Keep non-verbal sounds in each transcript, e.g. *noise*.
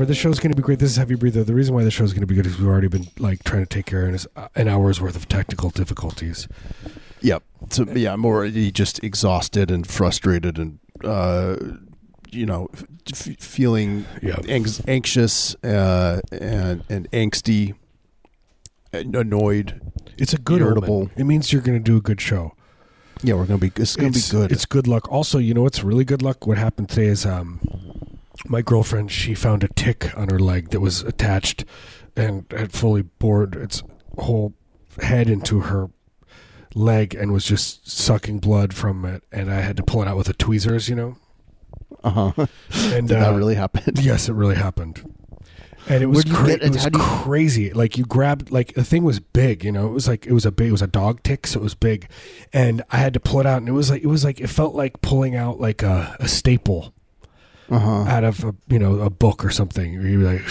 Whatever. The show's going to be great. This is Heavy Breather. The reason why the show's going to be good is we've already been like trying to take care of an- hour's worth of technical difficulties. Yep. So yeah, I'm already just exhausted and frustrated and uh, you know f- feeling Yep. anx- anxious uh, and and angsty, and annoyed. It's a good Irritable. omen. It means you're going to do a good show. Yeah, we're gonna be. It's gonna be good. It's good luck. Also, you know what's really good luck? What happened today is um, my girlfriend she found a tick on her leg that was attached and had fully bored its whole head into her leg and was just sucking blood from it. And I had to pull it out with the tweezers, you know. uh huh. *laughs* And Did uh, that really happened *laughs* Yes, it really happened. And it was, Where do you cra- it was you- crazy. Like you grabbed, like the thing was big. You know, it was like it was a big, it was a dog tick, so it was big. And I had to pull it out, and it was like it was like it felt like pulling out like a, a staple Uh huh. out of a you know a book or something. Where you're like,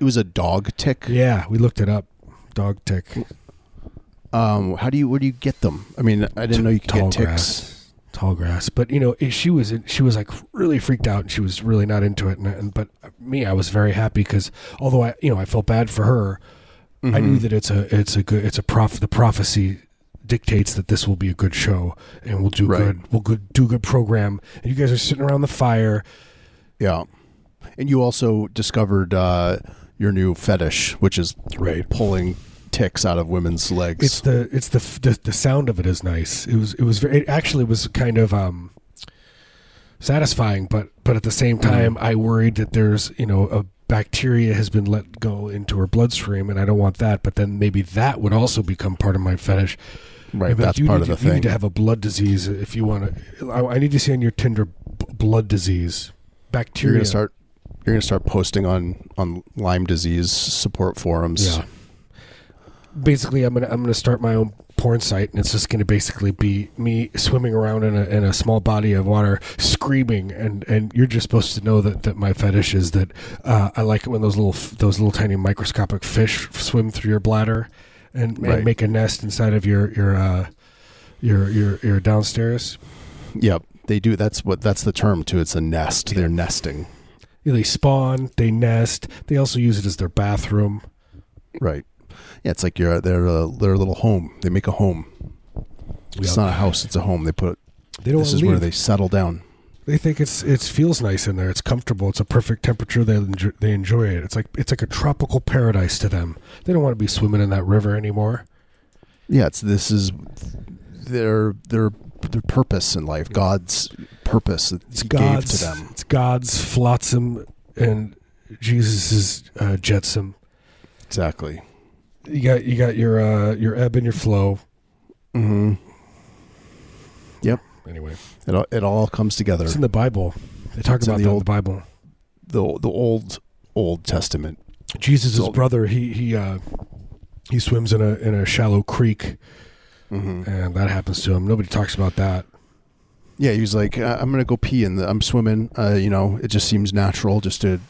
It was a dog tick. yeah, we looked it up. Dog tick. Um, how do you? Where do you get them? I mean, I didn't know you could Tall get ticks. grass. Tall grass, but you know she was she was like really freaked out and she was really not into it. And, and but me, I was very happy because although I you know I felt bad for her, I knew Mhm. that it's a it's a good it's a prof the prophecy dictates that this will be a good show and we'll do Right. good we'll good do good program. And you guys are sitting around the fire. Yeah, and you also discovered uh, your new fetish, which is right. pulling ticks out of women's legs. it's the it's the, the the sound of it is nice. It was it was very it actually was kind of um satisfying but but at the same time I worried that there's you know a bacteria has been let go into her bloodstream and I don't want that but then maybe that would also become part of my fetish right. That's part of the to, You thing. need to have a blood disease if you want to. I, I need to see on your Tinder b- blood disease, You're bacteria. gonna start. You're gonna start posting on on Lyme disease support forums. Yeah. Basically, I'm gonna I'm gonna start my own porn site, and it's just gonna basically be me swimming around in a in a small body of water, screaming, and and you're just supposed to know that that my fetish is that uh, I like it when those little those little tiny microscopic fish swim through your bladder, and, and make a nest inside of your your uh, your your your downstairs. Yep. They do. That's what. That's the term too. It's a nest. They're nesting. Yeah, they spawn, they nest. They also use it as their bathroom. Right. Yeah. It's like you're. They're a. They're a little home. They make a home. It's not a house. It's a home. They put. They don't This is where they settle down. They think it's it feels nice in there. It's comfortable. It's a perfect temperature. They enjoy, they enjoy it. It's like it's like a tropical paradise to them. They don't want to be swimming in that river anymore. Yeah. It's. This is. Their their their purpose in life. God's purpose. that It's God's gave to them. It's God's flotsam and Jesus's uh, jetsam. Exactly. You got you got your uh, your ebb and your flow. hmm Anyway, It all, it all comes together. it's in the Bible. They talk It's in about the old- the Bible. the the old Old Testament. Jesus' It's all- brother, he he uh, he swims in a in a shallow creek, hmm and that happens to him. Nobody talks about that. Yeah, he was like, "I- "I'm gonna go pee in the. I'm swimming. Uh, you know, it just seems natural, just to,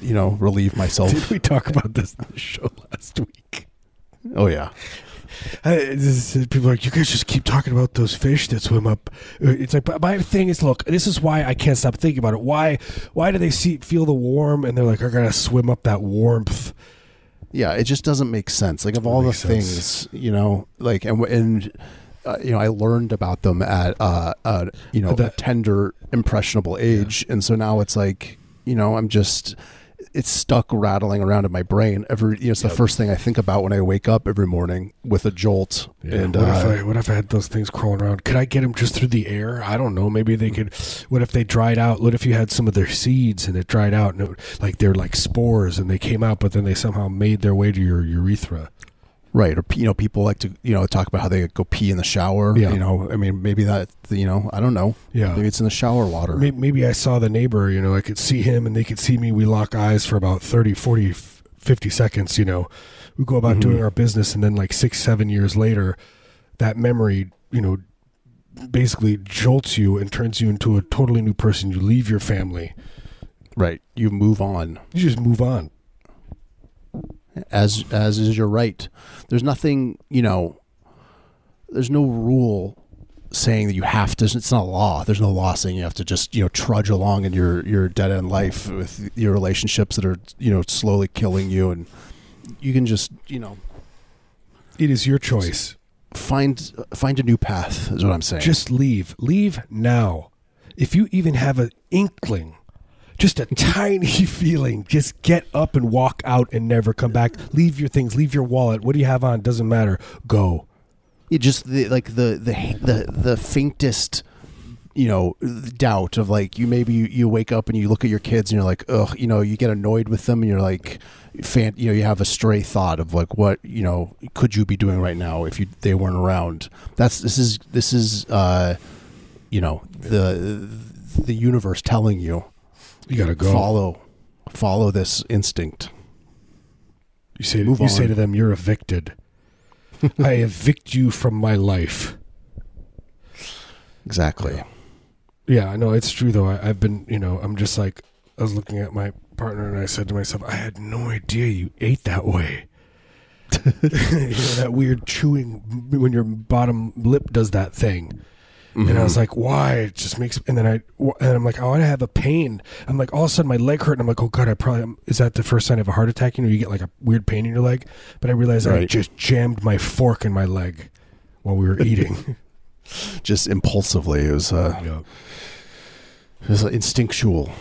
you know, relieve myself." *laughs* Did we talk about this in the show last week? oh yeah, I, this people are like, you guys just keep talking about those fish that swim up. Uh, It's like, but my thing is, look, this is why I can't stop thinking about it. Why, why do they see feel the warm and they're like, I gotta swim up that warmth? yeah. It just doesn't make sense. Like of all the sense. things, you know, like and and uh, you know, I learned about them at uh, uh you know, The- a tender, impressionable age, and so now it's like, you know, I'm just. It's stuck rattling around in my brain. Every, you know, it's the Yep. first thing I think about when I wake up every morning with a jolt. and what, uh, if I, what if I had those things crawling around? Could I get them just through the air? I don't know. Maybe they could. What if they dried out? What if you had some of their seeds and it dried out and it, like they're like spores and they came out, but then they somehow made their way to your urethra? Right, or you know, people like to you know talk about how they go pee in the shower. Yeah. You know, I mean, maybe that you know, I don't know. Yeah. Maybe it's in the shower water. Maybe, maybe I saw the neighbor, you know, I could see him and they could see me. We lock eyes for about 30, 40, 50 seconds, you know. We go about Mhm. doing our business and then like six, seven years later, that memory, you know, basically jolts you and turns you into a totally new person. You leave your family. Right, you move on You just move on. As as is your right. There's nothing you know. There's no rule saying that you have to. It's not a law. There's no law saying you have to just you know trudge along in your your dead end life with your relationships that are you know slowly killing you, and you can just you know It is your choice. find find a new path. Is what I'm saying. Just leave. Leave now. If you even have an inkling, just a tiny *laughs* feeling, just get up and walk out and never come back. Leave your things, leave your wallet. What do you have on? Doesn't matter. Go. it just the, like the the the the faintest you know doubt of like you maybe you, you wake up and you look at your kids and you're like ugh you know you get annoyed with them and you're like fan you know you have a stray thought of like what you know could you be doing right now if you they weren't around that's this is this is uh you know the the universe telling you You gotta go. follow follow this instinct You say Move you say to them, "You're evicted. *laughs* I evict you from my life." exactly Yeah, I know it's true though. I, I've been, you know, I'm just like, I was looking at my partner and I said to myself, I had no idea you ate that way. *laughs* *laughs* you know, that weird chewing when your bottom lip does that thing. And I was mm-hmm. like, why? It just makes. And then I, and I'm like, oh, I have a pain. I'm like, all of a sudden my leg hurt, and I'm like, oh god, I probably um, is that the first sign of a heart attack? You know, you get like a weird pain in your leg. But I realized I just jammed my fork in my leg while we were *laughs* eating. just impulsively it was uh yeah. it was uh, instinctual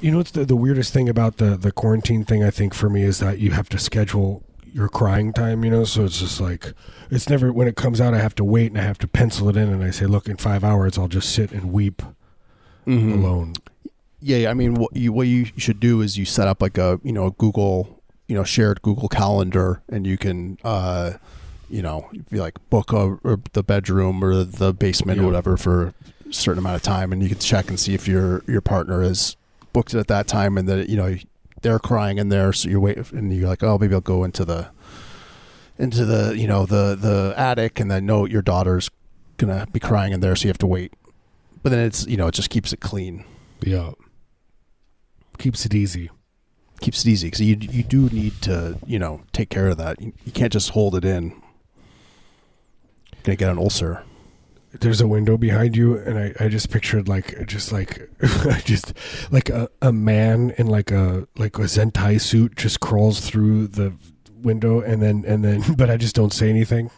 You know what's the, the weirdest thing about the, the quarantine thing I think for me is that you have to schedule your crying time, you know, so it's just like it's never when it comes out I have to wait and I have to pencil it in and I say, Look, in five hours I'll just sit and weep Mm-hmm. alone. Yeah, I mean, what you what you should do is you set up like a you know a Google you know shared Google Calendar, and you can uh you know be like book a, or the bedroom or the basement Yeah. or whatever for a certain amount of time, and you can check and see if your your partner is booked it at that time, and that you know they're crying in there, so you wait and you're like, oh, maybe I'll go into the into the you know the the attic, and then no, your daughter's gonna be crying in there, so you have to wait. But then it's you know it just keeps it clean. Yeah. Keeps it easy. keeps it easy because you you do need to you know take care of that. You, you can't just hold it in. You're gonna get an ulcer. There's a window behind you and I, I just pictured like just like *laughs* just like a, a man in like a like a Zentai suit just crawls through the window and then and then *laughs* but I just don't say anything.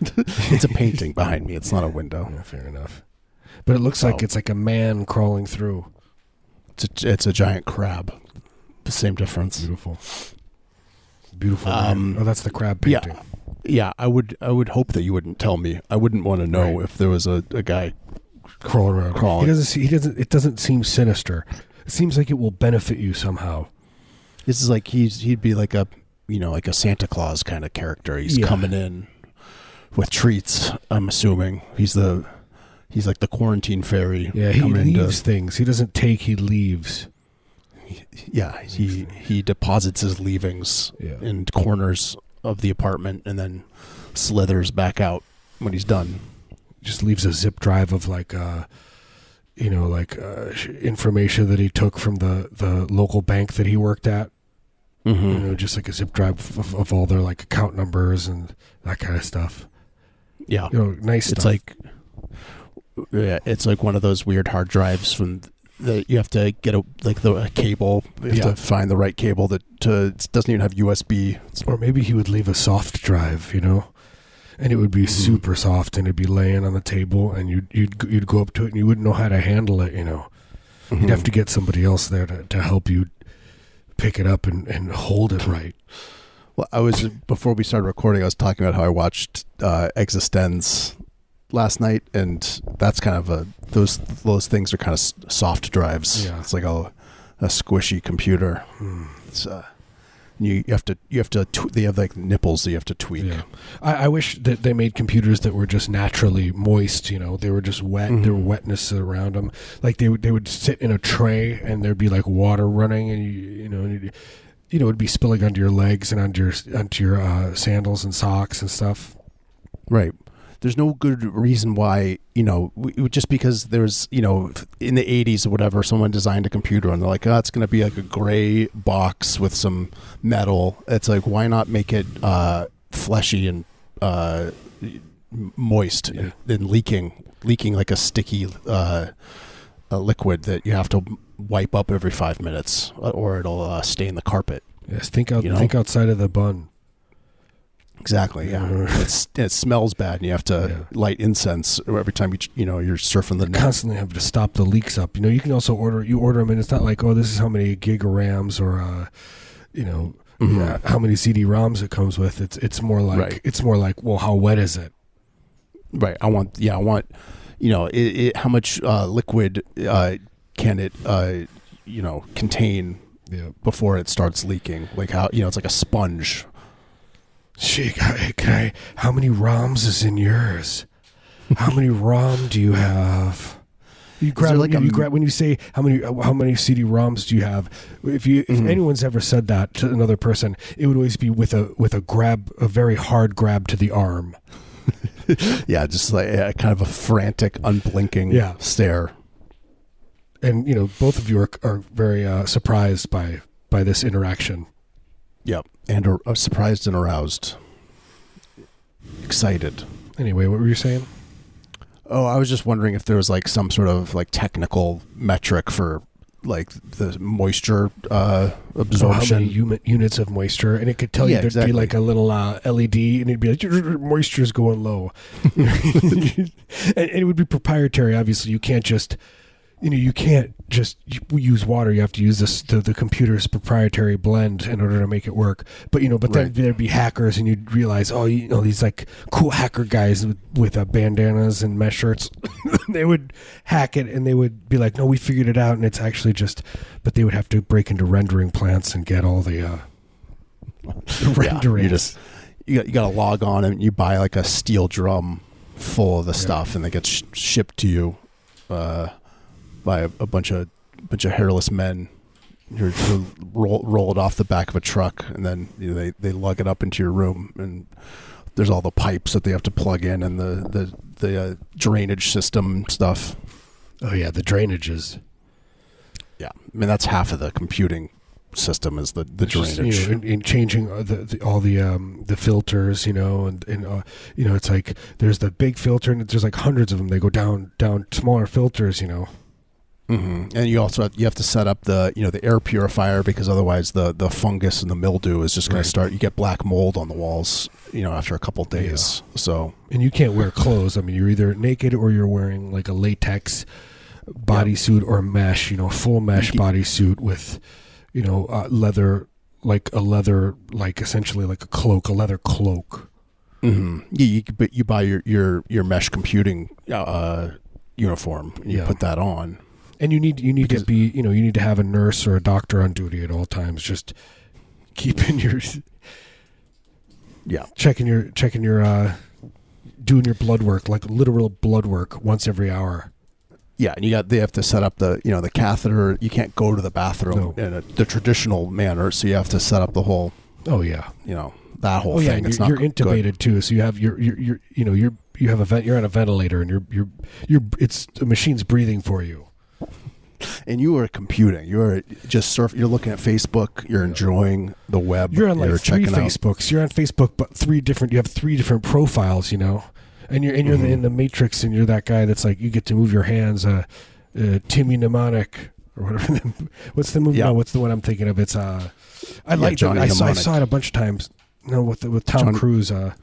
*laughs* It's a painting behind me. It's not a window. Yeah, fair enough. But it looks like it's like a man crawling through. It's a, it's a giant crab. The same difference. Beautiful. Beautiful. Um. Oh, that's the crab painting. Yeah, I would I would hope that you wouldn't tell me. I wouldn't want to know Right. if there was a, a guy. Crawling around. Crawling. He doesn't. See, he doesn't. It doesn't seem sinister. It seems like it will benefit you somehow. This is like he's he'd be like a you know like a Santa Claus kind of character. He's Yeah. coming in with treats. I'm assuming he's the he's like the quarantine fairy. Yeah, he coming to- leaves things. He doesn't take. He leaves. yeah he he deposits his leavings Yeah. in corners of the apartment and then slithers back out when he's done Just leaves a zip drive of like, uh, you know, like uh, information that he took from the the local bank that he worked at. You know, just like a zip drive of, of all their like account numbers and that kind of stuff. yeah You know, nice it's stuff. like yeah it's like one of those weird hard drives from the you have to get a like the a cable you have Yeah. to find the right cable that to doesn't even have usb Or maybe he would leave a soft drive, you know, and it would be Mhm. super soft, and it'd be laying on the table, and you'd you'd you'd go up to it, and you wouldn't know how to handle it, you know. You'd have to get somebody else there to, to help you pick it up and, and hold it right. Well, I was before we started recording. I was talking about how I watched uh, Existenz last night, and that's kind of a those those things are kind of soft drives. Yeah. It's like a a squishy computer. Hmm. It's uh, you, you have to you have to tw- they have like nipples that you have to tweak. Yeah, I, I wish that they made computers that were just naturally moist. You know, they were just wet. There were Mhm. wetness around them. Like they would they would sit in a tray, and there'd be like water running, and you you know. And you know, it'd be spilling onto your legs and onto your onto your uh, sandals and socks and stuff. Right. There's no good reason why, you know, just because there's, you know, in the 80s or whatever, someone designed a computer and they're like, oh, it's going to be like a gray box with some metal. It's like, why not make it uh, fleshy and, uh, moist Yeah. and, and leaking, leaking like a sticky uh, a liquid that you have to wipe up every five minutes, uh, or it'll uh, stain the carpet. Yes, think out You know? think outside of the bun. Exactly. Yeah, it smells bad, and you have to Yeah. light incense every time you you know you're surfing the You constantly have to stop the leaks up. You know, you can also order you order them, and it's not like oh, this is how many gigarams or uh, you know Mhm. yeah, how many CD-ROMs it comes with. It's it's more like Right. it's more like well, how wet is it? Right. I want. Yeah. I want. You know, it, it, how much uh, liquid uh, can it, uh, you know, contain Yeah. before it starts leaking? Like how you know, it's like a sponge. She, can I. How many ROMs is in yours? How many *laughs* ROM do you have? You grab like you, a you grab when you say how many how many CD-ROMs do you have? If you if Mhm. anyone's ever said that to another person, it would always be with a with a grab a very hard grab to the arm. *laughs* Yeah, just like yeah, kind of a frantic, unblinking Yeah. stare. And you know, both of you are, are very uh, surprised by by this interaction. Yep. And are, are surprised and aroused, excited. Anyway, what were you saying? Oh, I was just wondering if there was like some sort of like technical metric for like the moisture uh, absorption. uni- units of moisture, and it could tell Yeah, you there'd exactly. be like a little uh, LED, and it'd be like "Your *laughs* moisture's going low, *laughs* *laughs* and, and it would be proprietary. Obviously, you can't just you know you can't just use water. You have to use this the, the computer's proprietary blend in order to make it work. But you know, but then there'd be hackers, and you'd realize, oh, you know, these like cool hacker guys with, with uh, bandanas and mesh shirts, *laughs* they would hack it, and they would be like, no, we figured it out, and it's actually just. But they would have to break into rendering plants and get all the. Uh, the *laughs* Yeah, rendering. you just you got you got to log on and you buy like a steel drum full of the Yeah. stuff, and it gets sh- shipped to you uh, by a, a bunch of bunch of hairless men. Who who roll roll it off the back of a truck, and then you know, they they lug it up into your room, and there's all the pipes that they have to plug in, and the the the uh, drainage system stuff. oh yeah, the drainages. Yeah, I mean that's half of the computing system is the the It's just, drainage. you know, and, and changing uh, the, the, all the um, the filters, you know, and and uh, you know, it's like there's the big filter, and there's like hundreds of them. They go down down smaller filters, you know. Hmm And you also have, you have to set up the you know the air purifier because otherwise the the fungus and the mildew is just going Right. to start. You get black mold on the walls, you know, after a couple days. So And you can't wear clothes. I mean, you're either naked or you're wearing like a latex bodysuit or a mesh, you know, full mesh bodysuit with, you know, uh, leather, like a leather, like essentially like a cloak, a leather cloak. hmm yeah, you but you buy your your your mesh computing uh, uniform. And you Yeah. put that on. And you need you need Because- to be you know you need to have a nurse or a doctor on duty at all times, just keeping *laughs* your Yeah, checking your checking your uh, doing your blood work like literal blood work once every hour. yeah, and you got they have to set up the you know the catheter. You can't go to the bathroom No. in a, the traditional manner, so you have to set up the whole Oh yeah, you know that whole oh yeah. thing. It's You're, not you're good. intubated too, so you have your you're, you're you know you're you have a vent, you're on a ventilator and you're you're you're it's the machine's breathing for you. And you are computing. You are just surf. You're looking at Facebook. You're enjoying the web. You're on like you're three checking out. Facebooks. You're on Facebook, but three different. You have three different profiles. You know, and you're and you're Mhm. in the Matrix, and you're that guy that's like you get to move your hands. Uh, uh Timmy Mnemonic or whatever. *laughs* what's the movie? Yeah. No, what's the one I'm thinking of? It's uh, I like Johnny I saw, I saw it a bunch of times. No, with the, with Tom Johnny- Cruise. Uh,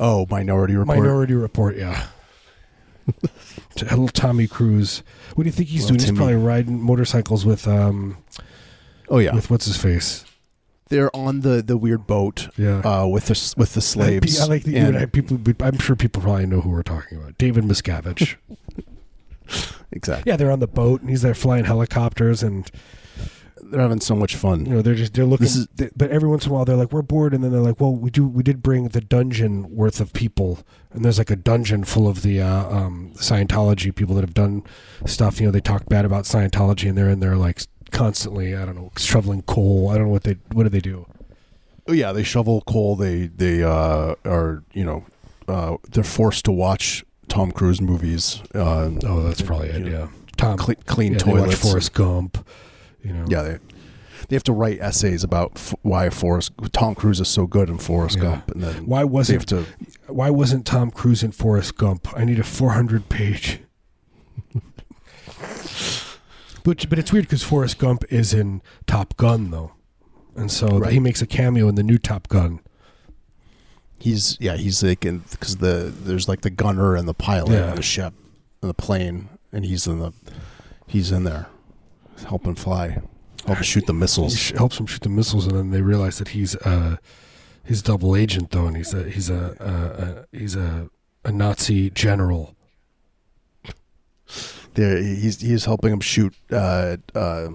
Oh, Minority Report. Minority Report. Yeah. *laughs* Little Tommy Cruise. What do you think he's Little doing? He's probably riding motorcycles with um oh yeah, with what's his face. they're on the the weird boat Yeah. uh, with the with the *laughs* slaves. I like the, and I, people. I'm sure people probably know who we're talking about. David Miscavige. *laughs* exactly. yeah, they're on the boat, and he's there flying helicopters, and They're having so much fun. you know they're just they're looking. This is- they- but every once in a while, they're like, "We're bored," and then they're like, "Well, we do. We did bring the dungeon worth of people, and there's like a dungeon full of the uh, um, Scientology people that have done stuff. You know, they talk bad about Scientology, and they're in there like constantly. I don't know, shoveling coal. I don't know what they what do they do. Oh yeah, they shovel coal. They they uh, are you know uh, they're forced to watch Tom Cruise movies. Uh, Oh, that's probably it. know, Yeah, Tom clean, clean yeah, they watch toilets. Forrest Gump. You know, Yeah, they they have to write essays about f- why Forrest Tom Cruise is so good in Forrest Yeah. Gump, and then Why wasn't to. Why wasn't Tom Cruise in Forrest Gump? I need a 400 page. *laughs* but but it's weird because Forrest Gump is in Top Gun though, and so Right. he makes a cameo in the new Top Gun. He's yeah, he's like in because the there's like the gunner and the pilot Yeah. on the ship and the plane, and he's in the he's in there helping him fly, helping shoot the missiles. sh- helps him shoot the missiles, and then they realize that he's uh his double agent though, and he's a he's a, a, a he's a a Nazi general. There, he's he's helping him shoot uh, uh,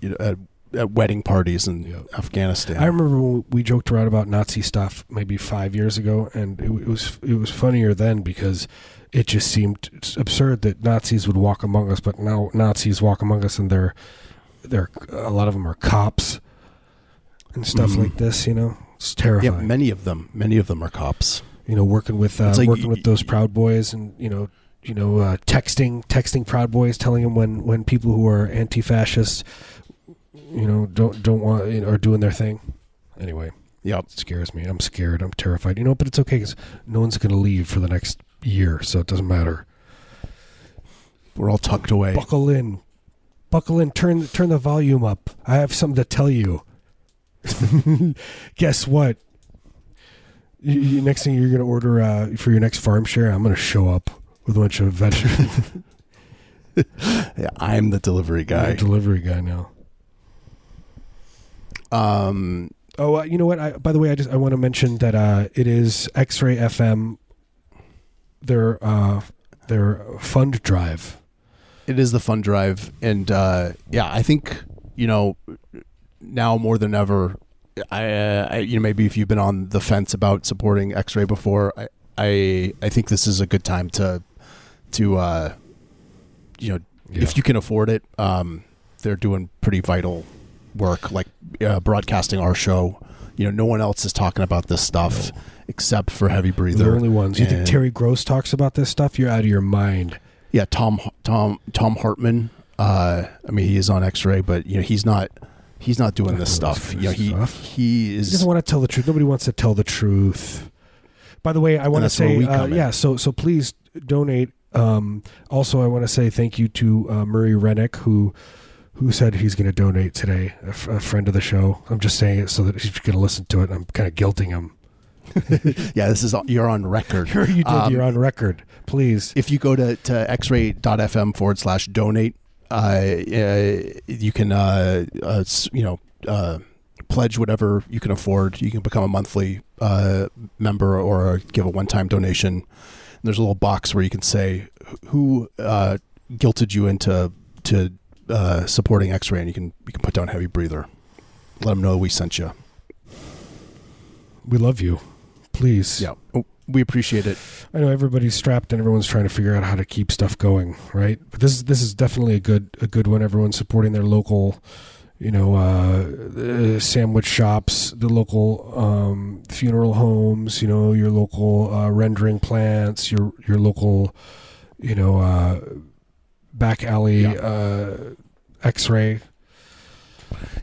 you know, at, at wedding parties in Yep. Afghanistan. I remember when we joked around about Nazi stuff maybe five years ago, and it, it was it was funnier then because it just seemed absurd that Nazis would walk among us, but now Nazis walk among us, and they're they're a lot of them are cops and stuff Mhm. like this. You know, it's terrifying. yeah, many of them, many of them are cops. you know, working with uh, like working with those Proud Boys, and you know, you know, uh, texting texting Proud Boys, telling them when when people who are anti-fascist, you know, don't don't want you know, are doing their thing. Anyway. It scares me. I'm scared. I'm terrified. You know, but it's okay because no one's going to leave for the next year, so it doesn't matter. We're all tucked away. Buckle in, buckle in. Turn turn the volume up. I have something to tell you. *laughs* Guess what? You, you- next thing you're going to order uh, for your next farm share, I'm going to show up with a bunch of vegetables. *laughs* Yeah, I'm the delivery guy. delivery guy now. Um, Oh, uh, you know what? I, by the way, I just I want to mention that uh, it is X-Ray FM. Their uh, their fund drive. it is the fund drive, and uh, yeah, I think you know now more than ever. I, uh, I you know maybe if you've been on the fence about supporting X-Ray before, I I, I think this is a good time to to uh, you know Yeah. if you can afford it. Um, they're doing pretty vital work, like uh, broadcasting our show. You know, no one else is talking about this stuff except for Heavy Breather. The only ones. You think Terry Gross talks about this stuff? You're out of your mind. Yeah, Tom Tom Thom Hartmann. Uh, I mean, he is on X-Ray, but you know, he's not he's not doing this stuff. You know, he stuff. he He is. doesn't want to tell the truth. Nobody wants to tell the truth. By the way, I want to say, uh, yeah. So so please donate. Um, also, I want to say thank you to uh, Murray Rennick who who said he's going to donate today. A, f- a friend of the show. I'm just saying it so that he's going to listen to it. I'm kind of guilting him. *laughs* yeah, this is you're on record. *laughs* You did. Um, You're on record. Please. If you go to, to xray.fm forward slash donate, uh, uh, you can, uh, uh, you know, uh, pledge whatever you can afford. You can become a monthly uh, member or give a one time donation. And there's a little box where you can say who uh, guilted you into to uh, supporting X-ray, and you can you can put down heavy breather. Let them know we sent you. We love you. Please. Yeah, Oh, we appreciate it. I know everybody's strapped and everyone's trying to figure out how to keep stuff going, right? But this is this is definitely a good a good one. Everyone's supporting their local, you know, uh, uh, sandwich shops, the local um, funeral homes, you know, your local uh, rendering plants, your your local, you know, uh, back alley Yeah. uh, X-ray.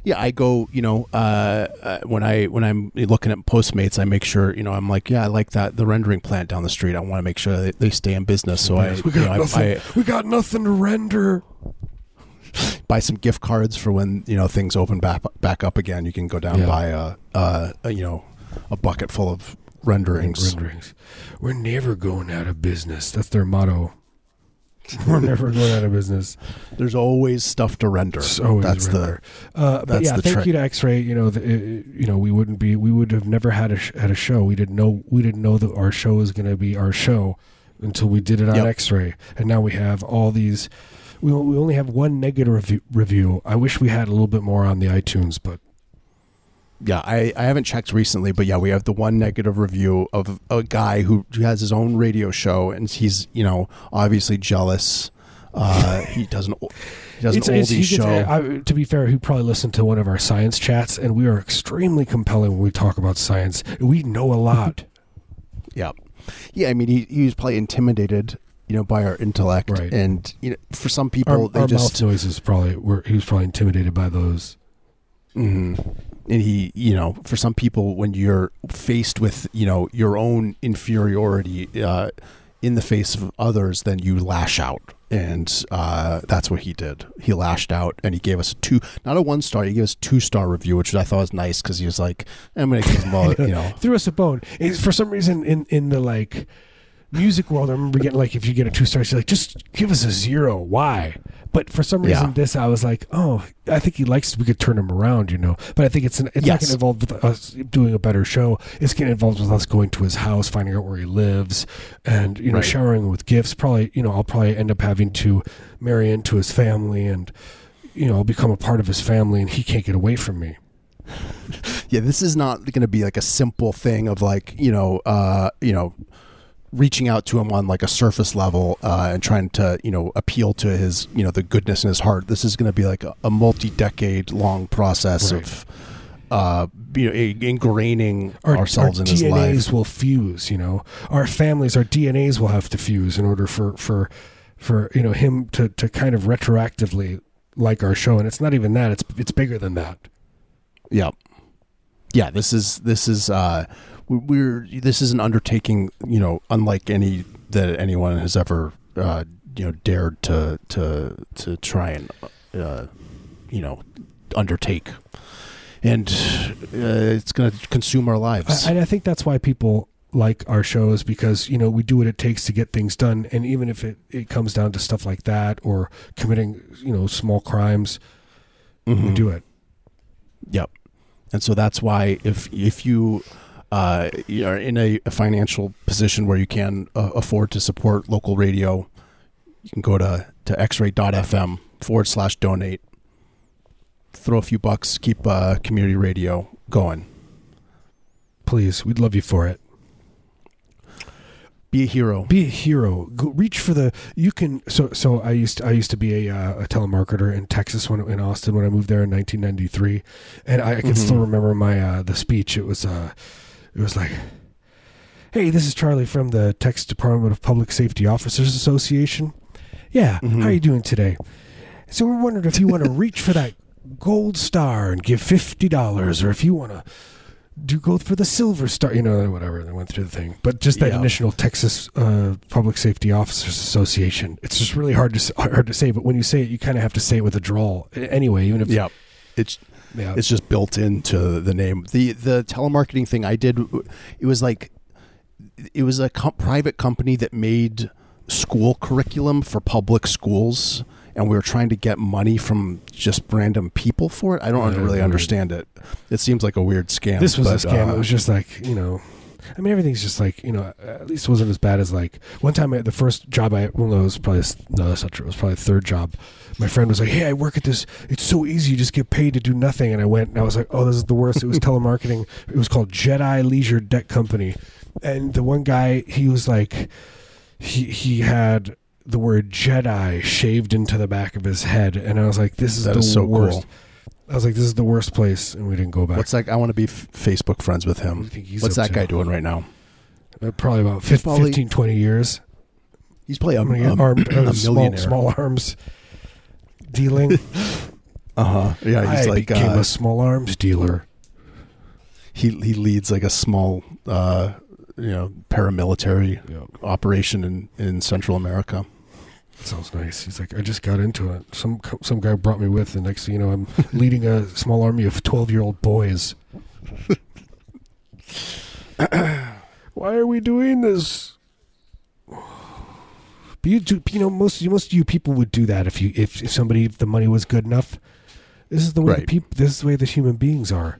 Yeah, I go. You know, uh, uh, when I when I'm looking at Postmates, I make sure. You know, I'm like, yeah, I like that the rendering plant down the street. I want to make sure that they stay in business. So I, we you know, got I, nothing. I we got nothing to render. *sighs* buy some gift cards for when you know things open back back up again. You can go down Yeah. and buy a, a, a you know a bucket full of renderings. renderings. We're never going out of business. That's their motto. *laughs* We're never going out of business. There's always stuff to render. Always That's render. Uh, but yeah, the thank trick. you to X-Ray. You know, the, you know, we wouldn't be, we would have never had a sh- had a show. We didn't know, we didn't know that our show was going to be our show until we did it on Yep. X-Ray, and now we have all these. We we only have one negative review, review. I wish we had a little bit more on the iTunes, but the yeah. I I haven't checked recently, but yeah, we have the one negative review of a guy who, who has his own radio show, and he's you know obviously jealous. Uh, he does an he does an oldies he gets- show. I, to be fair, he probably listened to one of our science chats, and we are extremely compelling when we talk about science. We know a lot. *laughs* Yeah, yeah. I mean, he he was probably intimidated, you know, by our intellect, Right. and you know, for some people, our they our just mouth noises probably were. He was probably intimidated by those. hmm And he, you know, for some people, when you're faced with, you know, your own inferiority uh, in the face of others, then you lash out. And uh, that's what he did. He lashed out and he gave us a two, not a one star, he gave us a two star review, which I thought was nice because he was like, I'm going to give him all, *laughs* you know. threw us a bone. It's for some reason in in the like music world, I remember getting like if you get a two stars, you're like just give us a zero. Why? But for some reason, Yeah. this I was like, oh, I think he likes. We could turn him around, you know. But I think it's an, it's not Yes. getting involved with us doing a better show. It's getting involved with us going to his house, finding out where he lives, and you know, Right. showering him with gifts. Probably, you know, I'll probably end up having to marry into his family and. You know, I'll become a part of his family, and he can't get away from me. *laughs* yeah, this is not going to be like a simple thing of like you know, uh, you know, reaching out to him on like a surface level uh, and trying to you know appeal to his you know the goodness in his heart. This is going to be like a, a multi-decade long process Right. of uh, you know ingraining our, ourselves our in his DNAs life. will fuse. You know, our families, our DNAs will have to fuse in order for for for you know him to to kind of retroactively like our show. And it's not even that; it's it's bigger than that. Yeah, yeah. This is this is uh, we're this is an undertaking you know unlike any that anyone has ever uh, you know dared to to to try and uh, you know undertake, and uh, it's going to consume our lives. I, and I think that's why people like our shows because you know we do what it takes to get things done. And even if it it comes down to stuff like that or committing you know small crimes, we Mhm. do it. Yep. And so that's why if if you uh, you are in a, a financial position where you can uh, afford to support local radio, you can go to to xray.fm forward slash donate. Throw a few bucks, keep uh, community radio going. Please, we'd love you for it. Be a hero. be a hero go reach for the you can so so i used i used to be a, uh, a telemarketer in texas when in austin when i moved there in 1993 and i, I can still Mhm. remember my uh the speech it was uh it was like hey this is charlie from the texas department of public safety officers association yeah Mhm. how are you doing today so we're wondering if you want to *laughs* reach for that gold star and give $50 or if you want to do go for the silver star, you know, whatever. They went through the thing, but just that Yeah. initial Texas uh, Public Safety Officers Association. It's just really hard to hard to say, but when you say it, you kind of have to say it with a drawl. Anyway, even if Yep. It's yeah, it's just built into the name. The the telemarketing thing I did, it was like it was a com- private company that made school curriculum for public schools, and we were trying to get money from just random people for it. I don't Yeah, really understand it. It seems like a weird scam. this was but, a scam. uh, it was just like you know. I mean, everything's just like you know. At least it wasn't as bad as like one time. I, the first job I well, no, it was probably no, that's not true. It was probably the third job. My friend was like, "Hey, I work at this. It's so easy. You just get paid to do nothing." And I went, and I was like, "Oh, this is the worst." It was *laughs* telemarketing. It was called Jedi Leisure Debt Company, and the one guy, he was like, he he had the word Jedi shaved into the back of his head, and I was like, "This is That the is so worst." cool. I was like, "This is the worst place," and we didn't go back. What's like? I want to be f- Facebook friends with What do you him. think he's What's up that to? guy doing right now? Uh, probably about 15, probably- 15 20 years. He's playing a, I'm gonna get a, armed, uh, small, millionaire. small arms dealing. *laughs* Uh huh. Yeah, he's I like became uh, a small arms dealer. he he leads like a small uh, you know paramilitary Yeah, operation in in Central America. Sounds nice. He's like, I just got into it. Some some guy brought me with, and next thing you know, I'm *laughs* leading a small army of twelve year old boys. *coughs* Why are we doing this? But you, do, you know, most most of you people would do that if you if, if somebody if the money was good enough. This is the way the Right. peop, This is the way the human beings are.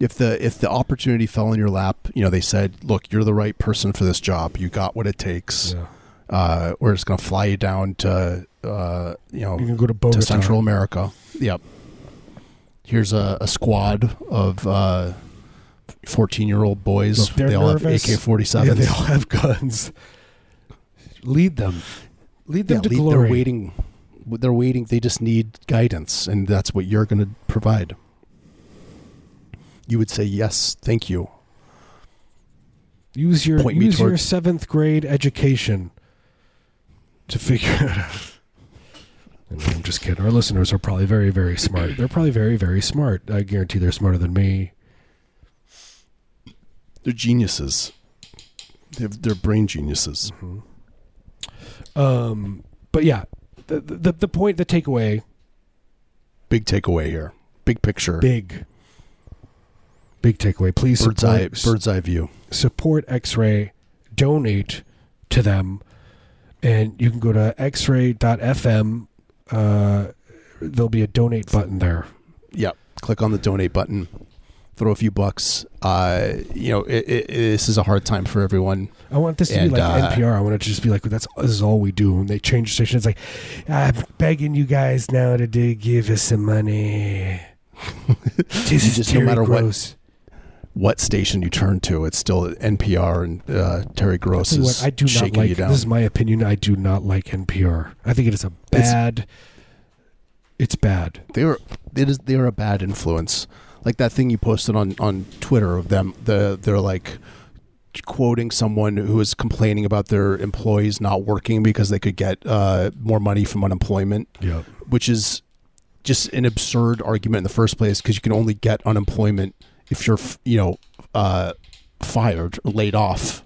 If the if the opportunity fell in your lap, you know they said, "Look, you're the right person for this job. You got what it takes. Yeah. Uh, we're just going to fly you down to uh, you know You can go to Bogota. to Central America. Yep. Here's a, a squad of uh, 14 year old boys. Look, they all nervous. have AK 47s. Yeah, they all have guns. Lead them. Lead them to lead- glory. They're waiting. They're waiting. They just need guidance, and that's what you're going to provide. You would say yes, thank you. Use your Point use your seventh grade education to figure it out. And I'm just kidding. Our listeners are probably very, very smart. They're probably very, very smart. I guarantee they're smarter than me. They're geniuses. They're, they're brain geniuses. Um, but yeah, the, the the point, the takeaway, Big takeaway here. Big picture. big, big takeaway. Please bird's support, eye. Bird's eye view. support X-Ray, donate to them, and you can go to X-Ray.fm. Uh, there'll be a donate button there. Yep. Click on the donate button. Throw a few bucks. Uh, you know, it, it, this is a hard time for everyone. I want this to be like uh, NPR. I want it to just be like that's this is all we do. When they change the station, it's like I'm begging you guys now to do, give us some money. *laughs* this is just no matter Gross. What station you turn to, it's still NPR and uh, Terry Gross is what, I do not shaking like. you down. This is my opinion. I do not like NPR. I think it is a bad. It's, bad. They are. it is they are a bad influence. Like that thing you posted on on Twitter of them. The they're like quoting someone who is complaining about their employees not working because they could get uh, more money from unemployment, Yeah. which is just an absurd argument in the first place because you can only get unemployment if you're you know uh, fired or laid off.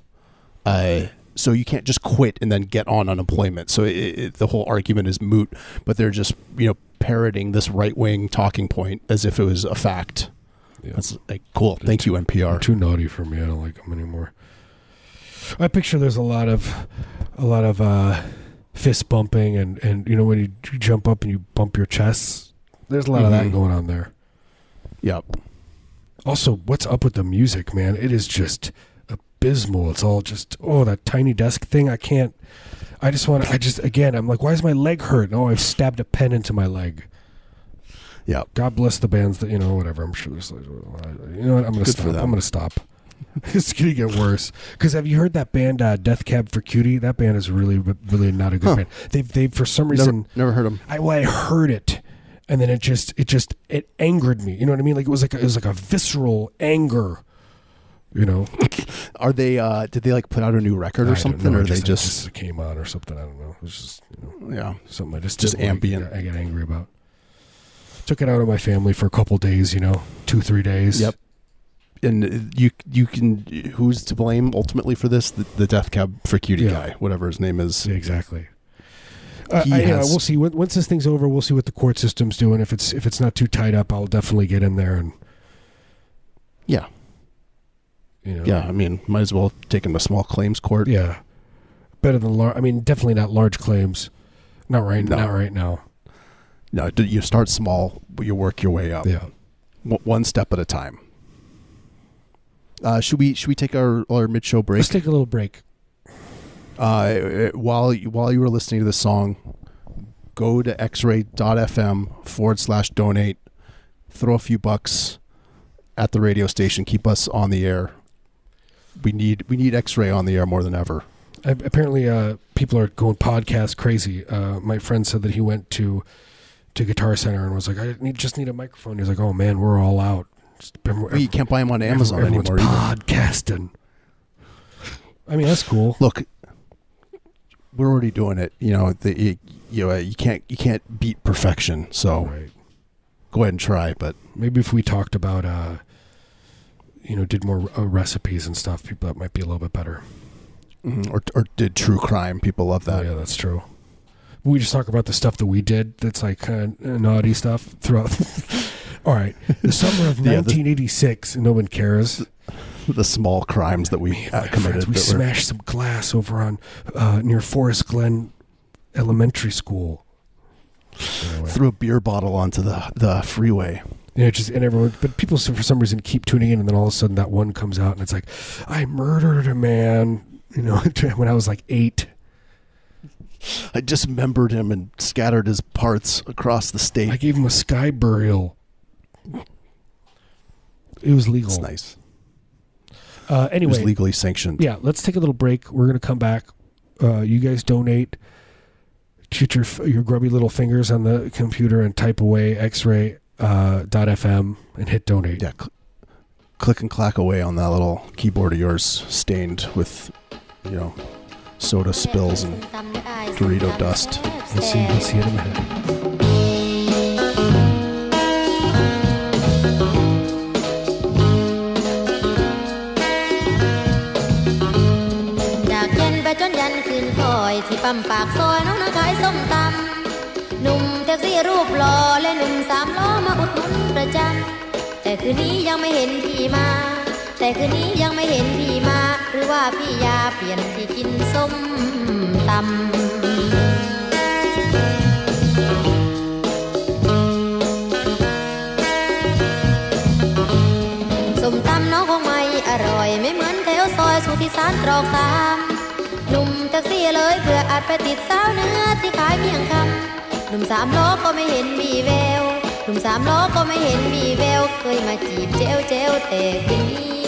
Uh, so you can't just quit and then get on unemployment. So it, it, the whole argument is moot. But they're just you know parroting this right wing talking point as if it was a fact. Yeah. That's like cool. Thank you, They're NPR. too naughty for me. I don't like them anymore. I picture there's a lot of, a lot of uh, fist bumping and and you know when you jump up and you bump your chests. There's a lot of that Mhm. going on there. Yep. Also, what's up with the music, man? It is just abysmal. It's all just oh that tiny desk thing. I can't. I just want. I just again. I'm like, why is my leg hurt? Oh, I've stabbed a pen into my leg. Yeah. God bless the bands that you know. Whatever. I'm sure there's. like, You know what? I'm gonna Good stop. I'm gonna stop. *laughs* it's gonna get worse. Because have you heard that band, uh, Death Cab for Cutie? That band is really, really not a good Huh. band. They've, they've for some Never, reason, never heard them. I, well, I heard it, and then it just, it just, it angered me. You know what I mean? Like it was like, a, it was like a visceral anger. You know, *laughs* Are they? uh Did they like put out a new record or don't something, know, or it they it just? came on or something? I don't know. It was just, you know, Yeah. something I just Just didn't like. ambient. I get angry about. Took it out on my family for a couple days. You know, two, three days. Yep. And uh, you you can who's to blame ultimately for this? The, the Death Cab for Cutie Yeah. guy, whatever his name is. Yeah, exactly. Uh, I, yeah, has- we'll see. Once this thing's over, we'll see what the court system's doing. If it's if it's not too tied up, I'll definitely get in there and Yeah. you know. Yeah. I mean, might as well take him to small claims court. yeah. Better than large. I mean, definitely not large claims. Not right. No. Not right now. No, you start small, but you work your way up, Yeah. one step at a time. Uh, should we should we take our our mid show break? Let's take a little break. Uh, while you- while you were listening to this song, go to xray.fm forward slash donate. Throw a few bucks at the radio station. Keep us on the air. We need we need X-ray on the air more than ever. I, apparently, uh, people are going podcast crazy. Uh, my friend said that he went to to Guitar Center and was like, "I need, just need a microphone." He's like, "Oh man, we're all out." Just, everyone- Well, you can't buy them on Amazon anymore. Either. podcasting. I mean, that's cool. Look, we're already doing it. You know, the, you, you know, you can't you can't beat perfection. So Right. go ahead and try. But Maybe if we talked about, uh, you know, did more uh, recipes and stuff, people that might be a little bit better. mhm, or or did true crime. People love that. Oh, yeah, that's true. We just talk about the stuff that we did that's like kind of naughty stuff throughout. *laughs* All right. The summer of *laughs* Yeah, the- 1986, and no one cares. *laughs* The small crimes that we uh, committed. friends, we that were- smashed some glass over on uh, near Forest Glen Elementary School. Anyway. threw a beer bottle onto the the freeway. Yeah, just and everyone, but people for some reason keep tuning in, and then all of a sudden that one comes out, and it's like, I murdered a man. You know, *laughs* when I was like eight. I dismembered him and scattered his parts across the state. I gave him a sky burial. It was legal. It's nice. Uh, anyway, legally sanctioned. yeah, let's take a little break. We're gonna come back. Uh, you guys donate. Shoot your your grubby little fingers on the computer and type away X-ray uh, dot FM and hit donate. Yeah. Cl- click and clack away on that little keyboard of yours, stained with, you know, soda spills and Dorito dust. We'll see. We'll see in a minute. ปั๊มปากซอยน้องนาขายส้มตำหนุ่มแท็กซี่รูปหล่อและหนุ่มสามล้อมาอุดหนุนประจำแต่คืนนี้ยังไม่เห็นพี่มา แต่คืนนี้ยังไม่เห็นพี่มา หรือว่าพี่ยาเปลี่ยนที่กินส้มตำส้มตำน้องคงไม่อร่อย ไม่เหมือนแถวซอยสุทธิสารตรอกสาม ท็กซี่เลยเพื่ออาจไปติดสาวเนื้อที่ขายเพียงคำหนุ่มสามล้อก็ไม่เห็นมีแววหนุ่มสามล้อก็ไม่เห็นมีแววเคยมาจีบเจวเจวแต่คืนนี้